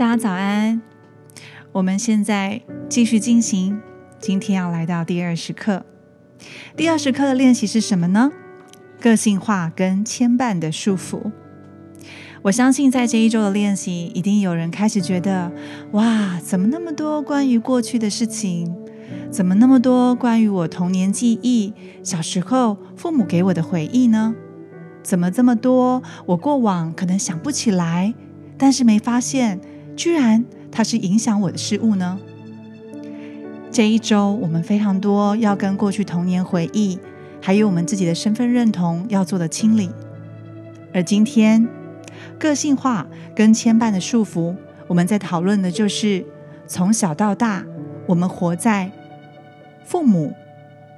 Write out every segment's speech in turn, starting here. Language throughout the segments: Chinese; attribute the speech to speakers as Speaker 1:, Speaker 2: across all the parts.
Speaker 1: 大家早安，我们现在继续进行，今天要来到第二十课。第二十课的练习是什么呢？个性化跟牵绊的束缚。我相信在这一周的练习，一定有人开始觉得，哇，怎么那么多关于过去的事情？怎么那么多关于我童年记忆、小时候父母给我的回忆呢？怎么这么多我过往可能想不起来，但是没发现，居然它是影响我的事物呢？这一周我们非常多要跟过去童年回忆，还有我们自己的身份认同要做的清理，而今天。个性化跟牵绊的束缚，我们在讨论的就是从小到大，我们活在父母、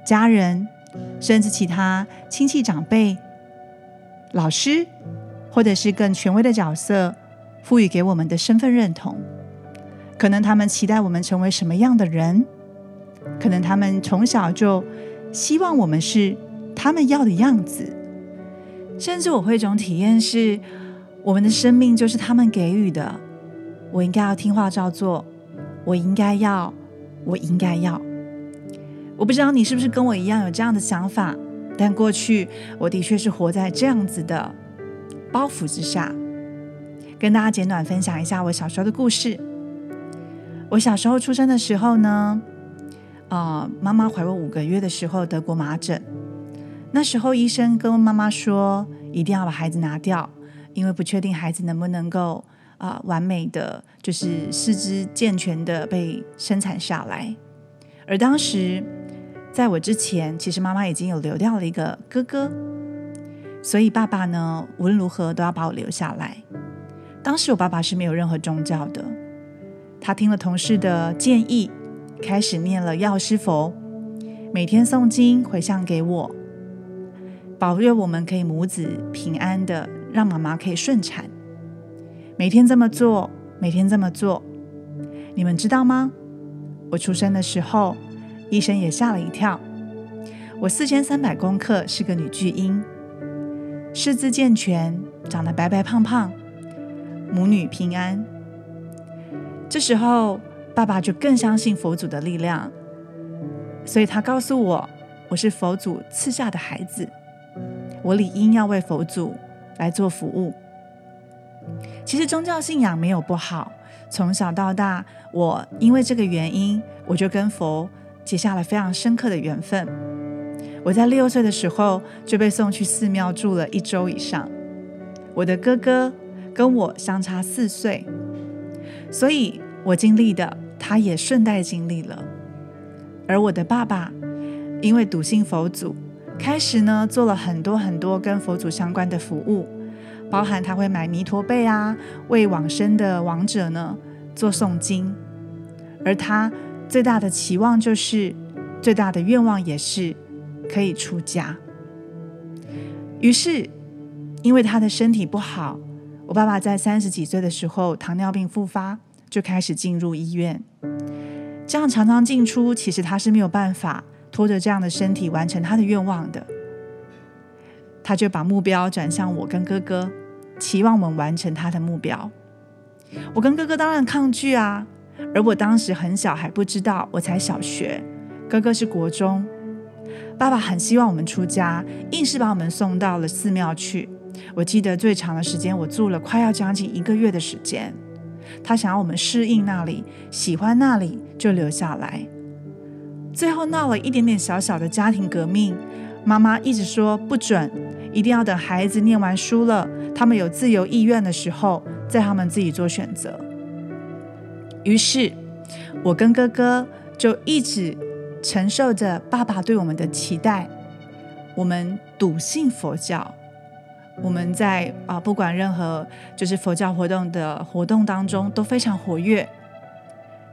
Speaker 1: 家人，甚至其他亲戚长辈、老师，或者是更权威的角色，赋予给我们的身份认同。可能他们期待我们成为什么样的人？可能他们从小就希望我们是他们要的样子。甚至我会一种体验是。我们的生命就是他们给予的，我应该要听话照做，我应该要，我应该要。我不知道你是不是跟我一样有这样的想法，但过去我的确是活在这样子的包袱之下。跟大家简短分享一下我小时候的故事。我小时候出生的时候呢，呃，妈妈怀我五个月的时候得过麻疹，那时候医生跟妈妈说，一定要把孩子拿掉。因为不确定孩子能不能够啊完美的就是四肢健全的被生产下来，而当时在我之前，其实妈妈已经有流掉了一个哥哥，所以爸爸呢无论如何都要把我留下来。当时我爸爸是没有任何宗教的，他听了同事的建议，开始念了药师佛，每天诵经回向给我，保佑我们可以母子平安的。让妈妈可以顺产，每天这么做，每天这么做，你们知道吗？我出生的时候，医生也吓了一跳。我四千三百公克，是个女巨婴，四肢健全，长得白白胖胖，母女平安。这时候，爸爸就更相信佛祖的力量，所以他告诉我，我是佛祖赐下的孩子，我理应要为佛祖。来做服务。其实宗教信仰没有不好。从小到大，我因为这个原因，我就跟佛结下了非常深刻的缘分。我在六岁的时候就被送去寺庙住了一周以上。我的哥哥跟我相差四岁，所以我经历的，他也顺带经历了。而我的爸爸因为笃信佛祖。开始呢，做了很多很多跟佛祖相关的服务，包含他会买弥陀被啊，为往生的亡者呢做诵经。而他最大的期望就是，最大的愿望也是可以出家。于是，因为他的身体不好，我爸爸在三十几岁的时候糖尿病复发，就开始进入医院。这样常常进出，其实他是没有办法。拖着这样的身体完成他的愿望的，他就把目标转向我跟哥哥，期望我们完成他的目标。我跟哥哥当然抗拒啊，而我当时很小还不知道，我才小学，哥哥是国中。爸爸很希望我们出家，硬是把我们送到了寺庙去。我记得最长的时间，我住了快要将近一个月的时间。他想要我们适应那里，喜欢那里，就留下来。最后闹了一点点小小的家庭革命，妈妈一直说不准，一定要等孩子念完书了，他们有自由意愿的时候，再他们自己做选择。于是，我跟哥哥就一直承受着爸爸对我们的期待。我们笃信佛教，我们在啊不管任何就是佛教活动的活动当中都非常活跃。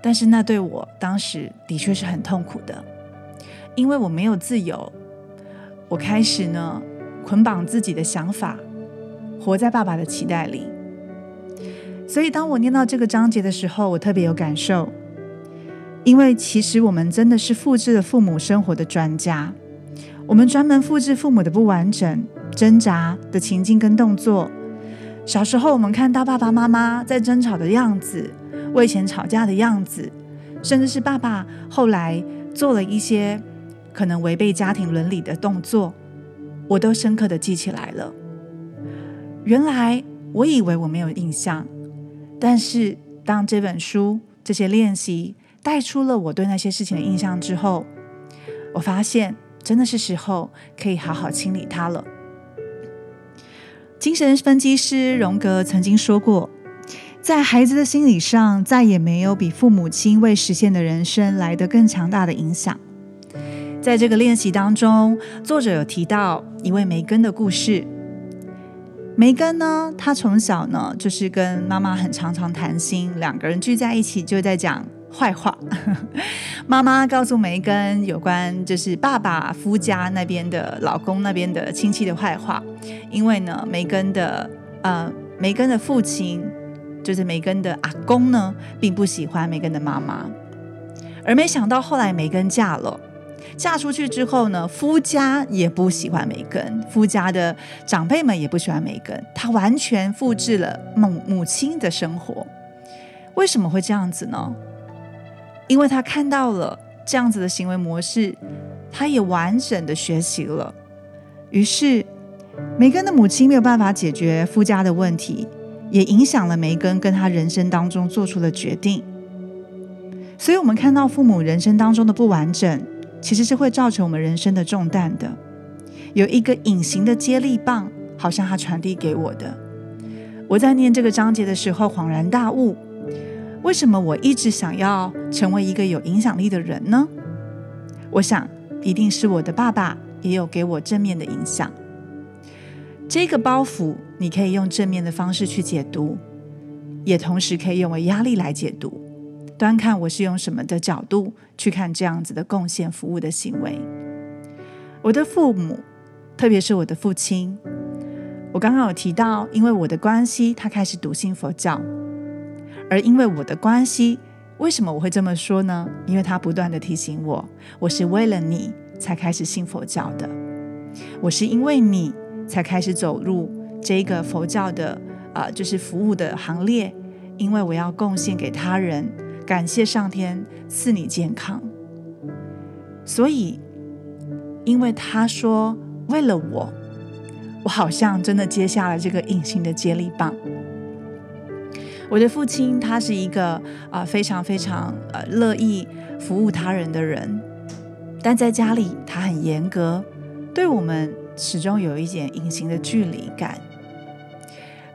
Speaker 1: 但是那对我当时的确是很痛苦的，因为我没有自由。我开始呢捆绑自己的想法，活在爸爸的期待里。所以当我念到这个章节的时候，我特别有感受，因为其实我们真的是复制了父母生活的专家，我们专门复制父母的不完整、挣扎的情境跟动作。小时候我们看到爸爸妈妈在争吵的样子。我以前吵架的样子，甚至是爸爸后来做了一些可能违背家庭伦理的动作，我都深刻的记起来了。原来我以为我没有印象，但是当这本书这些练习带出了我对那些事情的印象之后，我发现真的是时候可以好好清理它了。精神分析师荣格曾经说过，在孩子的心理上，再也没有比父母亲未实现的人生来得更强大的影响。在这个练习当中，作者有提到一位梅根的故事。梅根呢，他从小呢就是跟妈妈很常常谈心，两个人聚在一起就在讲。坏话，妈妈告诉梅根有关就是爸爸夫家那边的老公那边的亲戚的坏话，因为呢，梅根的呃梅根的父亲就是梅根的阿公呢，并不喜欢梅根的妈妈，而没想到后来梅根嫁了，嫁出去之后呢，夫家也不喜欢梅根，夫家的长辈们也不喜欢梅根，她完全复制了母母亲的生活，为什么会这样子呢？因为他看到了这样子的行为模式，他也完整的学习了。于是，梅根的母亲没有办法解决夫家的问题，也影响了梅根跟他人生当中做出的决定。所以，我们看到父母人生当中的不完整，其实是会造成我们人生的重担的。有一个隐形的接力棒，好像他传递给我的。我在念这个章节的时候，恍然大悟。为什么我一直想要成为一个有影响力的人呢？我想，一定是我的爸爸也有给我正面的影响。这个包袱，你可以用正面的方式去解读，也同时可以用为压力来解读。端看我是用什么的角度去看这样子的贡献服务的行为。我的父母，特别是我的父亲，我刚刚有提到，因为我的关系，他开始笃信佛教。而因为我的关系，为什么我会这么说呢？因为他不断的提醒我，我是为了你才开始信佛教的，我是因为你才开始走入这个佛教的呃，就是服务的行列，因为我要贡献给他人，感谢上天赐你健康。所以，因为他说为了我，我好像真的接下了这个隐形的接力棒。我的父亲他是一个啊非常非常呃乐意服务他人的人，但在家里他很严格，对我们始终有一点隐形的距离感。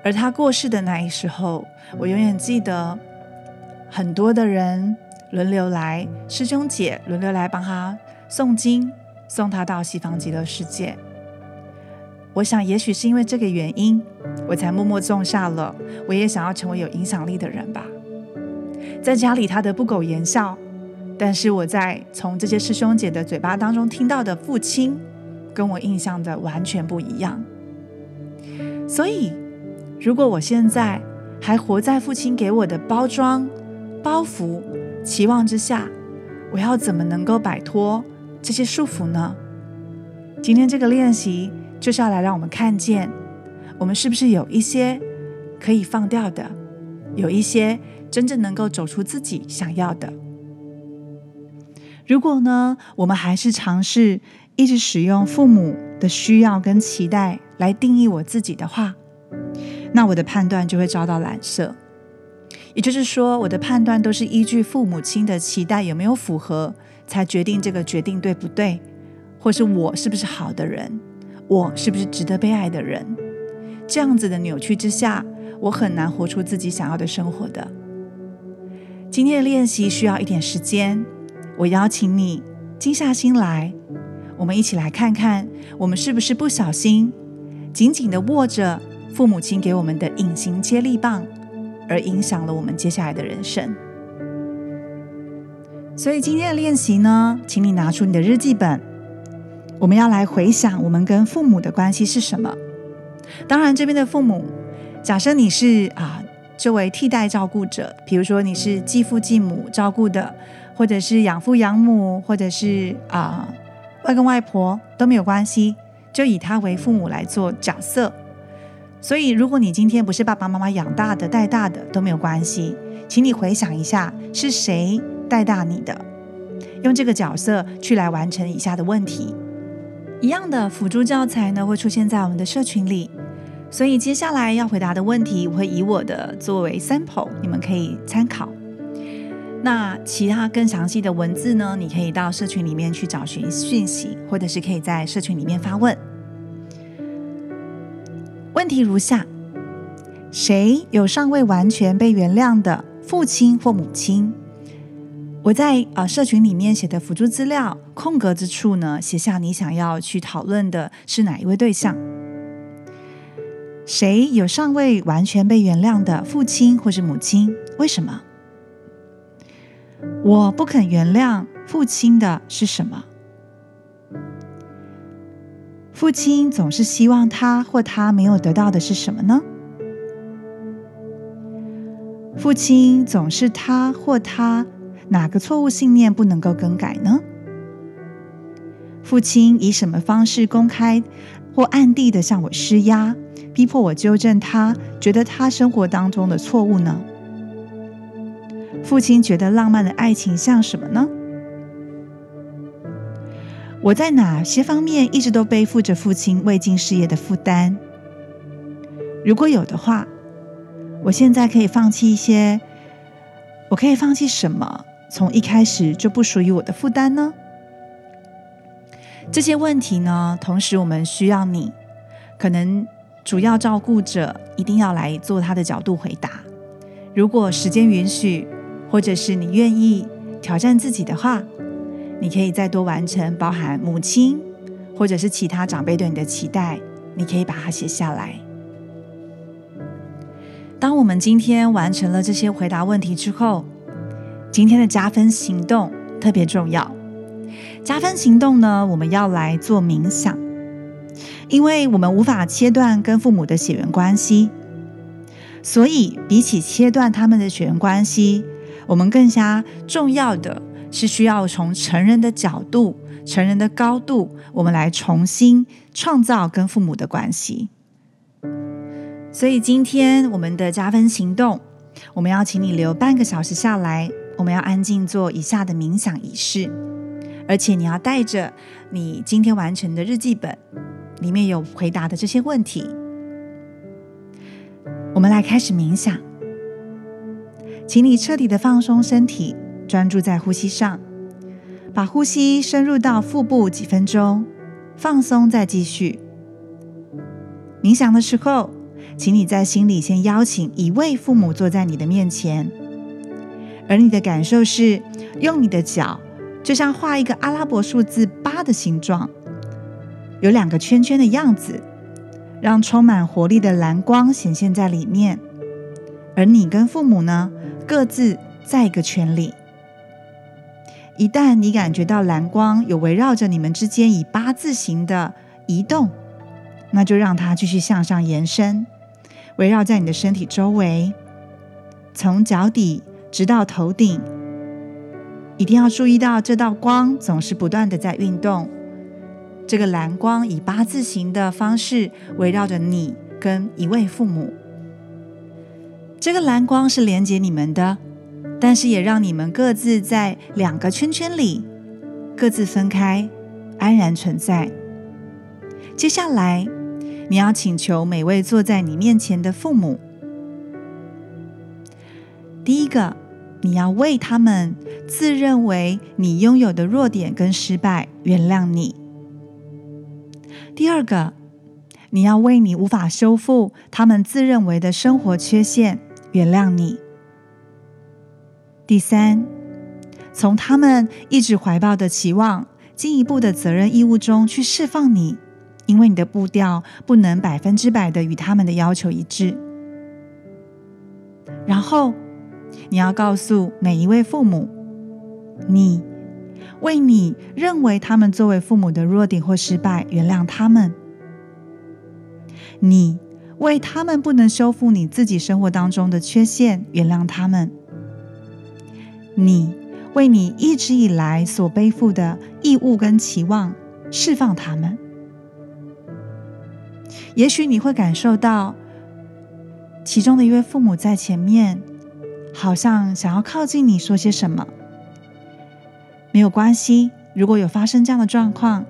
Speaker 1: 而他过世的那一时候，我永远记得很多的人轮流来，师兄姐轮流来帮他诵经，送他到西方极乐世界。我想，也许是因为这个原因，我才默默种下了我也想要成为有影响力的人吧。在家里，他的不苟言笑，但是我在从这些师兄姐的嘴巴当中听到的父亲，跟我印象的完全不一样。所以，如果我现在还活在父亲给我的包装、包袱、期望之下，我要怎么能够摆脱这些束缚呢？今天这个练习。就是要来让我们看见，我们是不是有一些可以放掉的，有一些真正能够走出自己想要的。如果呢，我们还是尝试一直使用父母的需要跟期待来定义我自己的话，那我的判断就会遭到染色。也就是说，我的判断都是依据父母亲的期待有没有符合，才决定这个决定对不对，或是我是不是好的人。我是不是值得被爱的人？这样子的扭曲之下，我很难活出自己想要的生活的。今天的练习需要一点时间，我邀请你静下心来，我们一起来看看，我们是不是不小心紧紧的握着父母亲给我们的隐形接力棒，而影响了我们接下来的人生。所以今天的练习呢，请你拿出你的日记本。我们要来回想我们跟父母的关系是什么。当然，这边的父母，假设你是啊，作为替代照顾者，比如说你是继父继母照顾的，或者是养父养母，或者是啊外公外婆都没有关系，就以他为父母来做角色。所以，如果你今天不是爸爸妈妈养大的、带大的都没有关系，请你回想一下是谁带大你的，用这个角色去来完成以下的问题。一样的辅助教材呢会出现在我们的社群里，所以接下来要回答的问题，我会以我的作为 sample，你们可以参考。那其他更详细的文字呢，你可以到社群里面去找寻讯息，或者是可以在社群里面发问。问题如下：谁有尚未完全被原谅的父亲或母亲？我在呃社群里面写的辅助资料空格之处呢，写下你想要去讨论的是哪一位对象？谁有尚未完全被原谅的父亲或是母亲？为什么？我不肯原谅父亲的是什么？父亲总是希望他或他没有得到的是什么呢？父亲总是他或他哪个错误信念不能够更改呢？父亲以什么方式公开或暗地的向我施压，逼迫我纠正他觉得他生活当中的错误呢？父亲觉得浪漫的爱情像什么呢？我在哪些方面一直都背负着父亲未尽事业的负担？如果有的话，我现在可以放弃一些。我可以放弃什么？从一开始就不属于我的负担呢？这些问题呢？同时，我们需要你，可能主要照顾者一定要来做他的角度回答。如果时间允许，或者是你愿意挑战自己的话。你可以再多完成包含母亲或者是其他长辈对你的期待，你可以把它写下来。当我们今天完成了这些回答问题之后，今天的加分行动特别重要。加分行动呢，我们要来做冥想，因为我们无法切断跟父母的血缘关系，所以比起切断他们的血缘关系，我们更加重要的。是需要从成人的角度、成人的高度，我们来重新创造跟父母的关系。所以今天我们的加分行动，我们要请你留半个小时下来，我们要安静做以下的冥想仪式，而且你要带着你今天完成的日记本，里面有回答的这些问题。我们来开始冥想，请你彻底的放松身体。专注在呼吸上，把呼吸深入到腹部几分钟，放松再继续。冥想的时候，请你在心里先邀请一位父母坐在你的面前，而你的感受是用你的脚，就像画一个阿拉伯数字八的形状，有两个圈圈的样子，让充满活力的蓝光显现在里面。而你跟父母呢，各自在一个圈里。一旦你感觉到蓝光有围绕着你们之间以八字形的移动，那就让它继续向上延伸，围绕在你的身体周围，从脚底直到头顶。一定要注意到这道光总是不断的在运动。这个蓝光以八字形的方式围绕着你跟一位父母。这个蓝光是连接你们的。但是也让你们各自在两个圈圈里各自分开，安然存在。接下来，你要请求每位坐在你面前的父母。第一个，你要为他们自认为你拥有的弱点跟失败原谅你。第二个，你要为你无法修复他们自认为的生活缺陷原谅你。第三，从他们一直怀抱的期望、进一步的责任义务中去释放你，因为你的步调不能百分之百的与他们的要求一致。然后，你要告诉每一位父母，你为你认为他们作为父母的弱点或失败原谅他们，你为他们不能修复你自己生活当中的缺陷原谅他们。你为你一直以来所背负的义务跟期望释放他们，也许你会感受到其中的一位父母在前面，好像想要靠近你说些什么。没有关系，如果有发生这样的状况，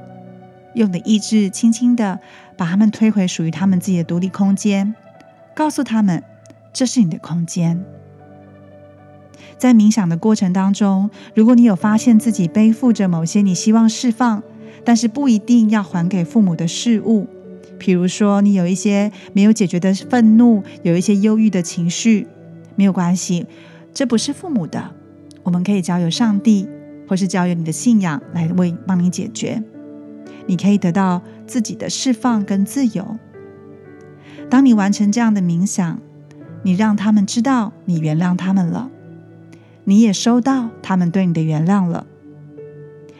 Speaker 1: 用你的意志轻轻的把他们推回属于他们自己的独立空间，告诉他们这是你的空间。在冥想的过程当中，如果你有发现自己背负着某些你希望释放，但是不一定要还给父母的事物，比如说你有一些没有解决的愤怒，有一些忧郁的情绪，没有关系，这不是父母的，我们可以交由上帝，或是交由你的信仰来为帮你解决。你可以得到自己的释放跟自由。当你完成这样的冥想，你让他们知道你原谅他们了。你也收到他们对你的原谅了。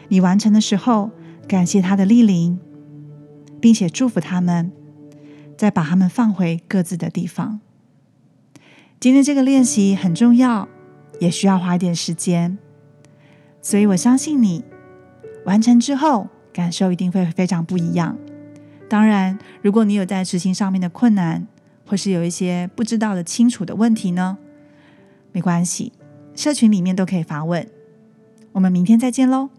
Speaker 1: 你完成的时候，感谢他的莅临，并且祝福他们，再把他们放回各自的地方。今天这个练习很重要，也需要花一点时间，所以我相信你完成之后，感受一定会非常不一样。当然，如果你有在执行上面的困难，或是有一些不知道的清楚的问题呢，没关系。社群里面都可以发问，我们明天再见喽。